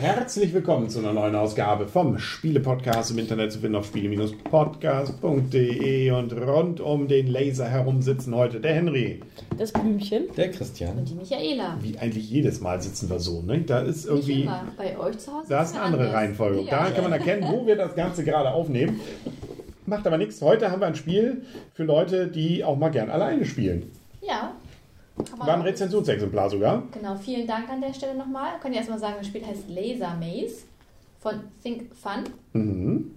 Herzlich willkommen zu einer neuen Ausgabe vom Spiele-Podcast im Internet zu finden auf spiele-podcast.de und rund um den Laser herum sitzen heute der Henry. Das Blümchen. Der Christian. Und die Michaela. Wie eigentlich jedes Mal sitzen wir so, ne? Da ist Nicht irgendwie, immer. Bei euch zu Hause da ist eine andere anders. Reihenfolge. Ja. Da kann man erkennen, wo wir das Ganze gerade aufnehmen. Macht aber nichts. Heute haben wir ein Spiel für Leute, die auch mal gern alleine spielen. Man War ein Rezensionsexemplar sogar. Genau, vielen Dank an der Stelle nochmal. Können ihr erstmal sagen, das Spiel heißt Laser Maze von Think Fun. Mhm.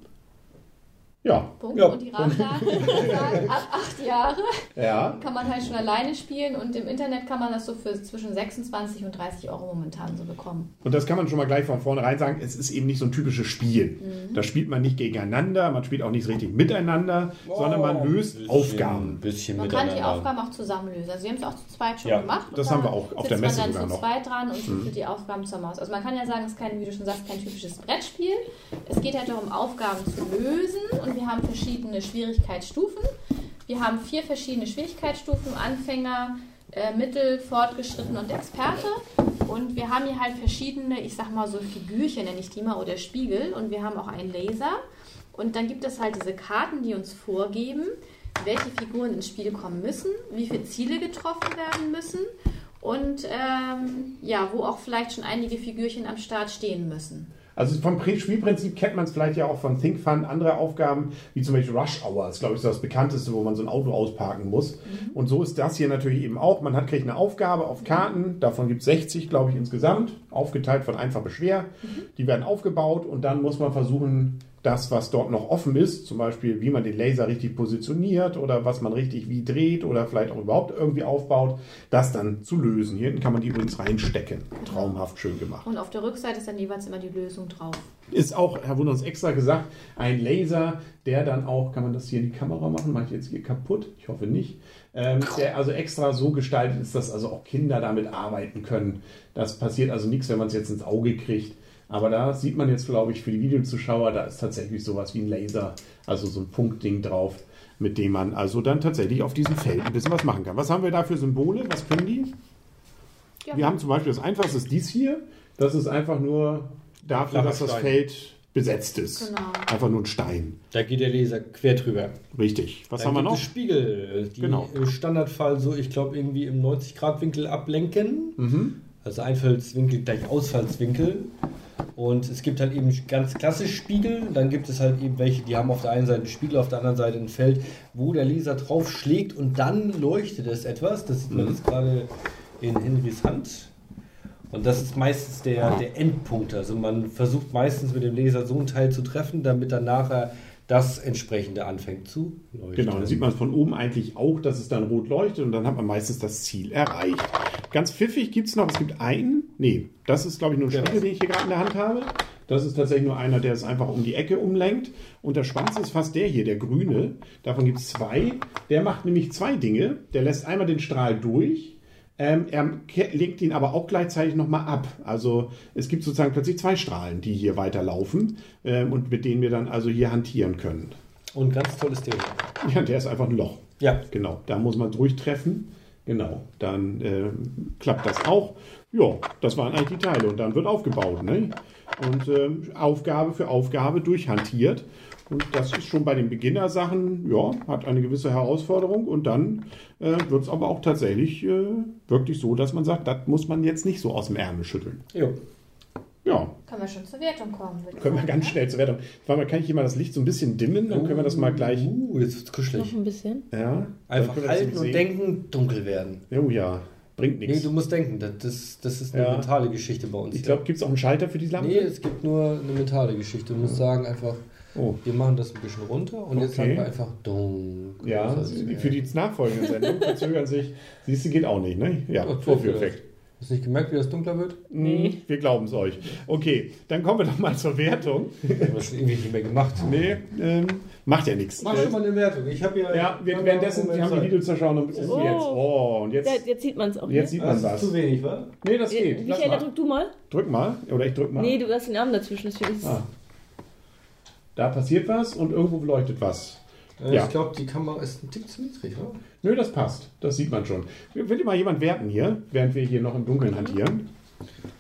Ja, Punkt. Ja, und die Rahmendaten ab acht Jahre ja. kann man halt schon alleine spielen und im Internet kann man das so für zwischen 26 und 30 Euro momentan so bekommen. Und das kann man schon mal gleich von vornherein sagen, es ist eben nicht so ein typisches Spiel. Mhm. Da spielt man nicht gegeneinander, man spielt auch nicht richtig miteinander, sondern man löst Bisschen- Aufgaben. Bisschen Man kann die Aufgaben auch zusammenlösen. Also wir haben es auch zu zweit schon Ja, gemacht. und das da haben wir auch auf der sitzt Messe man sogar dann zu noch. Mhm. zweit dran und führt die Aufgaben zur Maus. Also man kann ja sagen, es ist kein, wie du schon sagst, kein typisches Brettspiel. Es geht halt darum, Aufgaben zu lösen und wir haben verschiedene Schwierigkeitsstufen. Wir haben vier verschiedene Schwierigkeitsstufen, Anfänger, äh, Mittel, Fortgeschritten und Experte. Und wir haben hier halt verschiedene, ich sag mal so Figürchen, nenne ich die mal, oder Spiegel. Und wir haben auch einen Laser. Und dann gibt es halt diese Karten, die uns vorgeben, welche Figuren ins Spiel kommen müssen, wie viele Ziele getroffen werden müssen und ähm, ja, wo auch vielleicht schon einige Figürchen am Start stehen müssen. Also vom Pri- Spielprinzip kennt man es vielleicht ja auch von Think Fun, andere Aufgaben, wie zum Beispiel Rush Hour, ist glaube ich so das bekannteste, wo man so ein Auto ausparken muss. Und so ist das hier natürlich eben auch. Man hat kriegt eine Aufgabe auf Karten, davon gibt es 60, glaube ich, insgesamt, aufgeteilt von einfach bis schwer. Die werden aufgebaut und dann muss man versuchen, das, was dort noch offen ist, zum Beispiel, wie man den Laser richtig positioniert oder was man richtig wie dreht oder vielleicht auch überhaupt irgendwie aufbaut, das dann zu lösen. Hier hinten kann man die übrigens reinstecken. Traumhaft schön gemacht. Und auf der Rückseite ist dann jeweils immer die Lösung drauf. Ist auch, Herr Wunder uns extra gesagt, ein Laser, der dann auch, kann man das hier in die Kamera machen? Mache ich jetzt hier kaputt? Ich hoffe nicht. Ähm, der also extra so gestaltet ist, dass also auch Kinder damit arbeiten können. Das passiert also nichts, wenn man es jetzt ins Auge kriegt. Aber da sieht man jetzt, glaube ich, für die Videozuschauer, da ist tatsächlich sowas wie ein Laser, also so ein Punktding drauf, mit dem man also dann tatsächlich auf diesem Feld ein bisschen was machen kann. Was haben wir da für Symbole? Was können die? Ja. Wir haben zum Beispiel das einfachste ist dies hier. Das ist einfach nur dafür, dass das Stein. Feld besetzt ist. Genau. Einfach nur ein Stein. Da geht der Leser quer drüber. Richtig. Was Dann haben wir noch? Spiegel, die Genau. im Standardfall so, ich glaube, irgendwie im 90-Grad-Winkel ablenken. Mhm. Also Einfallswinkel gleich Ausfallswinkel. Und es gibt halt eben ganz klassisch Spiegel. Dann gibt es halt eben welche, die haben auf der einen Seite einen Spiegel, auf der anderen Seite ein Feld, wo der Laser drauf schlägt und dann leuchtet es etwas. Das sieht man Mhm. jetzt gerade in Henrys Hand. Und das ist meistens der, der Endpunkt. Also man versucht meistens mit dem Laser so ein Teil zu treffen, damit dann nachher das entsprechende anfängt zu leuchten. Genau, dann sieht man von oben eigentlich auch, dass es dann rot leuchtet und dann hat man meistens das Ziel erreicht. Ganz pfiffig gibt es noch, es gibt einen, nee, das ist glaube ich nur ein. Spiegel, den ich hier gerade in der Hand habe. Das ist tatsächlich nur einer, der es einfach um die Ecke umlenkt. Und der Schwanz ist fast der hier, der grüne. Davon gibt es zwei. Der macht nämlich zwei Dinge. Der lässt einmal den Strahl durch. Ähm, er legt ihn aber auch gleichzeitig nochmal ab. Also es gibt sozusagen plötzlich zwei Strahlen, die hier weiterlaufen ähm, und mit denen wir dann also hier hantieren können. Und ganz tolles Ding. Ja, der ist einfach ein Loch. Ja, Genau, da muss man durchtreffen. Genau, dann äh, klappt das auch. Ja, das waren eigentlich die Teile und dann wird aufgebaut. Ne? Und ähm, Aufgabe für Aufgabe durchhantiert. Und das ist schon bei den Beginnersachen, ja, hat eine gewisse Herausforderung. Und dann äh, wird es aber auch tatsächlich äh, wirklich so, dass man sagt, das muss man jetzt nicht so aus dem Ärmel schütteln. jo. Ja, Können wir schon zur Wertung kommen? können wir ganz ne? schnell zur Wertung. Warte mal, kann ich hier mal das Licht so ein bisschen dimmen? Dann können wir das mal gleich. Uh, jetzt wird's kuschelig. Noch ein bisschen. Ja, Einfach halten und denken, dunkel werden. Oh ja, bringt Nee, nichts. du musst denken, das, das, das ist eine Ja. mentale Geschichte bei uns. Ich glaube, gibt es auch einen Schalter für die Lampe? Nee, es gibt nur eine mentale Geschichte. Du musst sagen einfach, Oh. wir machen das ein bisschen runter und jetzt Okay. sagen wir einfach dunkel. Ja, für die nachfolgenden Sendungen verzögern sich. Siehst du, geht auch nicht, ne? Ja, Ja, Vorführeffekt. Hast du nicht gemerkt, wie das dunkler wird? Nee. Wir glauben es euch. Okay, dann kommen wir doch mal zur Wertung. Wir schon irgendwie nicht mehr gemacht. Nee, ähm, macht ja nichts. Mach schon mal eine Wertung. Ich habe ja. Ja, wir, währenddessen, wir haben die Videozuschauer noch. Oh, Oh. jetzt. Oh, und jetzt, Ja, jetzt sieht man es auch. jetzt ne? sieht man Das ist was. zu wenig, wa? Nee, das geht. Lass Michaela, mal. drück du mal. Drück mal. Oder ich drück mal. Nee, du hast den Arm dazwischen. Deswegen ist Ah. Da passiert was und irgendwo leuchtet was. Äh, Ja. Ich glaube, die Kamera ist ein Tick zu niedrig, oder? Nö, das passt. Das sieht man schon. Will dir mal jemand werten hier, während wir hier noch im Dunkeln hantieren?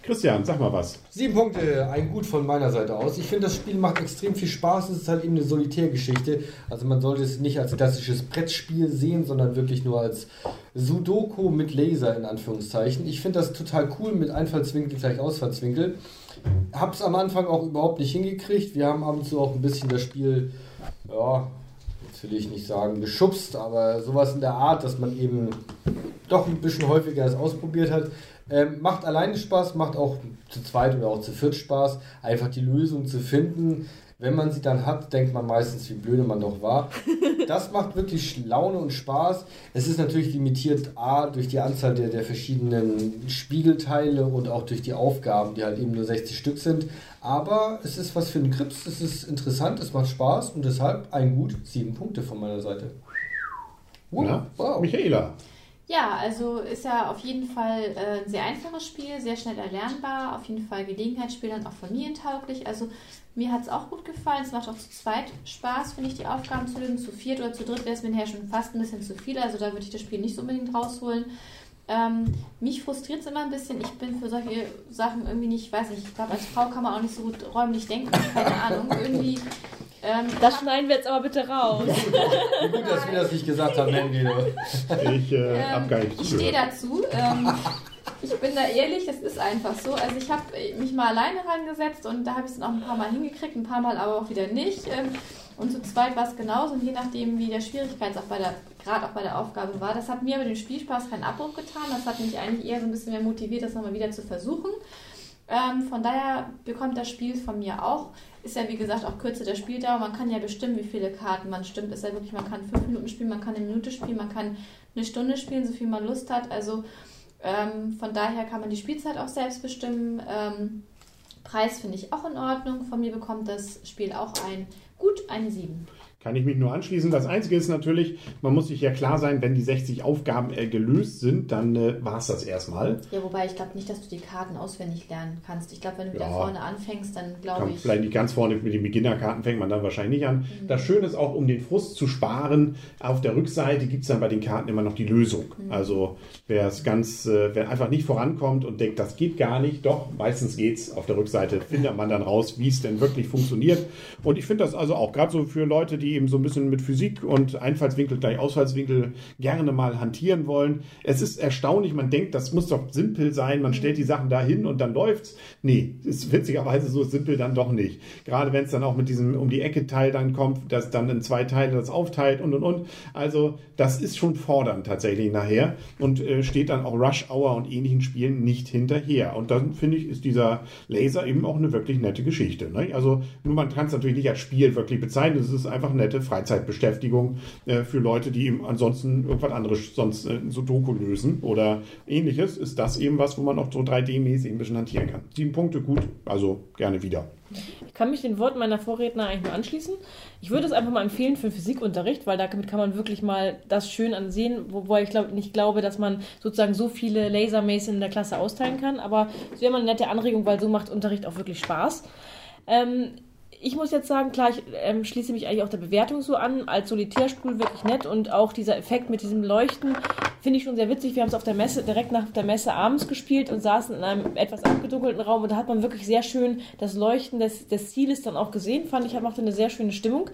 Christian, sag mal was. Sieben Punkte, ein Gut von meiner Seite aus. Ich finde, das Spiel macht extrem viel Spaß. Es ist halt eben eine Solitärgeschichte. Also man sollte es nicht als klassisches Brettspiel sehen, sondern wirklich nur als Sudoku mit Laser in Anführungszeichen. Ich finde das total cool mit Einfallswinkel gleich Ausfallswinkel. Hab's am Anfang auch überhaupt nicht hingekriegt. Wir haben ab und zu auch ein bisschen das Spiel, ja, will ich nicht sagen geschubst, aber sowas in der Art, dass man eben doch ein bisschen häufiger es ausprobiert hat. Ähm, macht alleine Spaß, macht auch zu zweit oder auch zu viert Spaß, einfach die Lösung zu finden. Wenn man sie dann hat, denkt man meistens, wie blöde man doch war. Das macht wirklich Laune und Spaß. Es ist natürlich limitiert A durch die Anzahl der, der verschiedenen Spiegelteile und auch durch die Aufgaben, die halt eben nur 60 Stück sind. Aber es ist was für einen Krips, es ist interessant, es macht Spaß und deshalb ein gut sieben Punkte von meiner Seite. Wow, Na, wow. Michaela. Ja, also ist ja auf jeden Fall äh, ein sehr einfaches Spiel, sehr schnell erlernbar, auf jeden Fall Gelegenheitsspiel und auch familientauglich. Also mir hat es auch gut gefallen. Es macht auch zu zweit Spaß, finde ich, die Aufgaben zu lösen. Zu viert oder zu dritt wäre es mir nachher schon fast ein bisschen zu viel. Also da würde ich das Spiel nicht so unbedingt rausholen. Ähm, mich frustriert es immer ein bisschen. Ich bin für solche Sachen irgendwie nicht, weiß nicht, ich glaube, als Frau kann man auch nicht so gut räumlich denken. Keine Ahnung. Irgendwie. Ähm, Das schneiden wir jetzt aber bitte raus. Wie gut, dass wir das nicht gesagt haben, Henry. Ich äh, Ähm, hab gar nicht ich stehe dazu. Ähm, ich bin da ehrlich, es ist einfach so. Also ich habe mich mal alleine rangesetzt und da habe ich es dann auch ein paar Mal hingekriegt, ein paar Mal aber auch wieder nicht. Ähm, und zu zweit war es genauso und je nachdem, wie der Schwierigkeitsgrad bei der, Grad auch bei der Aufgabe war. Das hat mir mit dem Spielspaß keinen Abbruch getan. Das hat mich eigentlich eher so ein bisschen mehr motiviert, das nochmal wieder zu versuchen. Ähm, von daher bekommt das Spiel von mir auch. Ist ja wie gesagt auch Kürze der Spieldauer. Man kann ja bestimmen, wie viele Karten man stimmt. Ist ja wirklich, man kann fünf Minuten spielen, man kann eine Minute spielen, man kann eine Stunde spielen, so viel man Lust hat. Also ähm, von daher kann man die Spielzeit auch selbst bestimmen. Ähm, Preis finde ich auch in Ordnung. Von mir bekommt das Spiel auch ein gut eine 7. Kann ich mich nur anschließen. Das Einzige ist natürlich, man muss sich ja klar sein, wenn die 60 Aufgaben äh, gelöst sind, dann äh, war es das erstmal. Ja, wobei ich glaube nicht, dass du die Karten auswendig lernen kannst. Ich glaube, wenn du Ja. vorne anfängst, dann glaube ich. vielleicht nicht ganz vorne mit den Beginnerkarten fängt man dann wahrscheinlich nicht an. Das Schöne ist auch, um den Frust zu sparen, auf der Rückseite gibt es dann bei den Karten immer noch die Lösung. Also wer es ganz, äh, wer einfach nicht vorankommt und denkt, das geht gar nicht, doch, meistens geht's. Auf der Rückseite findet man dann raus, wie es denn wirklich funktioniert. Und ich finde das also auch gerade so für Leute, die eben so ein bisschen mit Physik und Einfallswinkel gleich Ausfallswinkel gerne mal hantieren wollen. Es ist erstaunlich, man denkt, das muss doch simpel sein, man stellt die Sachen dahin und dann läuft's. Nee, ist witzigerweise so simpel dann doch nicht. Gerade wenn es dann auch mit diesem um die Ecke Teil dann kommt, das dann in zwei Teile das aufteilt und und und. Also das ist schon fordernd tatsächlich nachher und äh, steht dann auch Rush Hour und ähnlichen Spielen nicht hinterher. Und dann finde ich, ist dieser Laser eben auch eine wirklich nette Geschichte. Ne? Also nur man kann es natürlich nicht als Spiel wirklich bezeichnen. Es ist einfach nette Freizeitbeschäftigung äh, für Leute, die ansonsten irgendwas anderes sonst äh, so Doku lösen oder ähnliches. Ist das eben was, wo man auch so 3D-mäßig ein bisschen hantieren kann. Sieben Punkte, gut, also gerne wieder. Ich kann mich den Worten meiner Vorredner eigentlich nur anschließen. Ich würde es einfach mal empfehlen für Physikunterricht, weil damit kann man wirklich mal das schön ansehen, wobei ich glaub, nicht glaube, dass man sozusagen so viele Lasermace in der Klasse austeilen kann. Aber es wäre mal eine nette Anregung, weil so macht Unterricht auch wirklich Spaß. Ähm, ich muss jetzt sagen, klar, ich ähm, schließe mich eigentlich auch der Bewertung so an. Als Solitärspiel wirklich nett und auch dieser Effekt mit diesem Leuchten finde ich schon sehr witzig. Wir haben es auf der Messe, direkt nach der Messe abends gespielt und saßen in einem etwas abgedunkelten Raum und da hat man wirklich sehr schön das Leuchten des, des Zieles dann auch gesehen. Fand ich, machte eine sehr schöne Stimmung.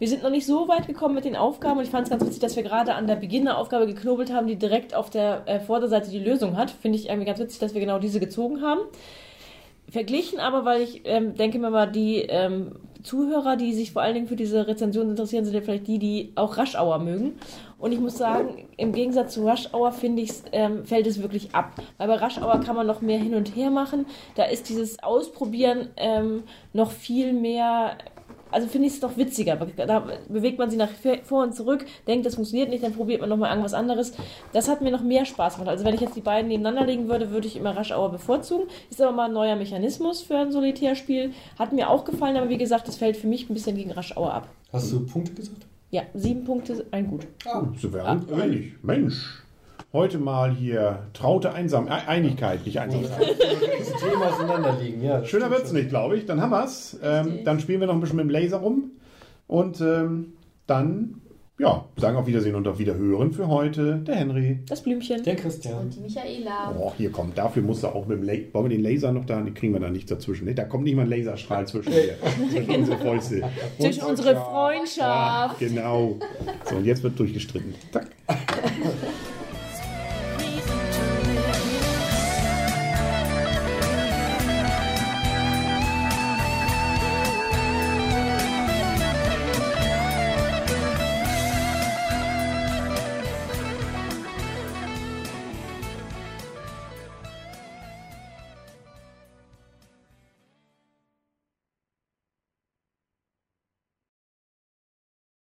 Wir sind noch nicht so weit gekommen mit den Aufgaben und ich fand es ganz witzig, dass wir gerade an der Beginneraufgabe geknobelt haben, die direkt auf der äh, Vorderseite die Lösung hat. Finde ich irgendwie ganz witzig, dass wir genau diese gezogen haben. Verglichen aber, weil ich ähm, denke mir mal, die ähm, Zuhörer, die sich vor allen Dingen für diese Rezension interessieren, sind ja vielleicht die, die auch Rush Hour mögen. Und ich muss sagen, im Gegensatz zu Rush Hour finde ich, ähm, fällt es wirklich ab. Weil bei Rush Hour kann man noch mehr hin und her machen. Da ist dieses Ausprobieren ähm, noch viel mehr also finde ich es doch witziger. Da bewegt man sich nach vor und zurück, denkt, das funktioniert nicht, dann probiert man nochmal irgendwas anderes. Das hat mir noch mehr Spaß gemacht. Also wenn ich jetzt die beiden nebeneinander legen würde, würde ich immer Rush Hour bevorzugen. Ist aber mal ein neuer Mechanismus für ein Solitärspiel. Hat mir auch gefallen, aber wie gesagt, das fällt für mich ein bisschen gegen Rush Hour ab. Hast du Punkte gesagt? Ja, sieben Punkte, ein Gut. Ah, So wären einig. Mensch. Heute mal hier traute Einsam äh, Einigkeit, nicht Einsamkeit. Extrem auseinander liegen, ja. Schöner wird's schon. nicht, glaube ich. Dann haben wir's. Ähm, dann spielen wir noch ein bisschen mit dem Laser rum. Und ähm, dann, ja, sagen auf Wiedersehen und auf Wiederhören für heute der Henry. Das Blümchen. Der Christian. Und die Michaela. Oh, hier kommt. Dafür muss er auch mit dem Laser. Wollen wir den Laser noch da? Den kriegen wir da nicht dazwischen. Ne? Da kommt nicht mal ein Laserstrahl zwischen, hier, zwischen unsere Fäuste. Zwischen unsere Freundschaft. Genau. So, und jetzt wird durchgestritten. Zack.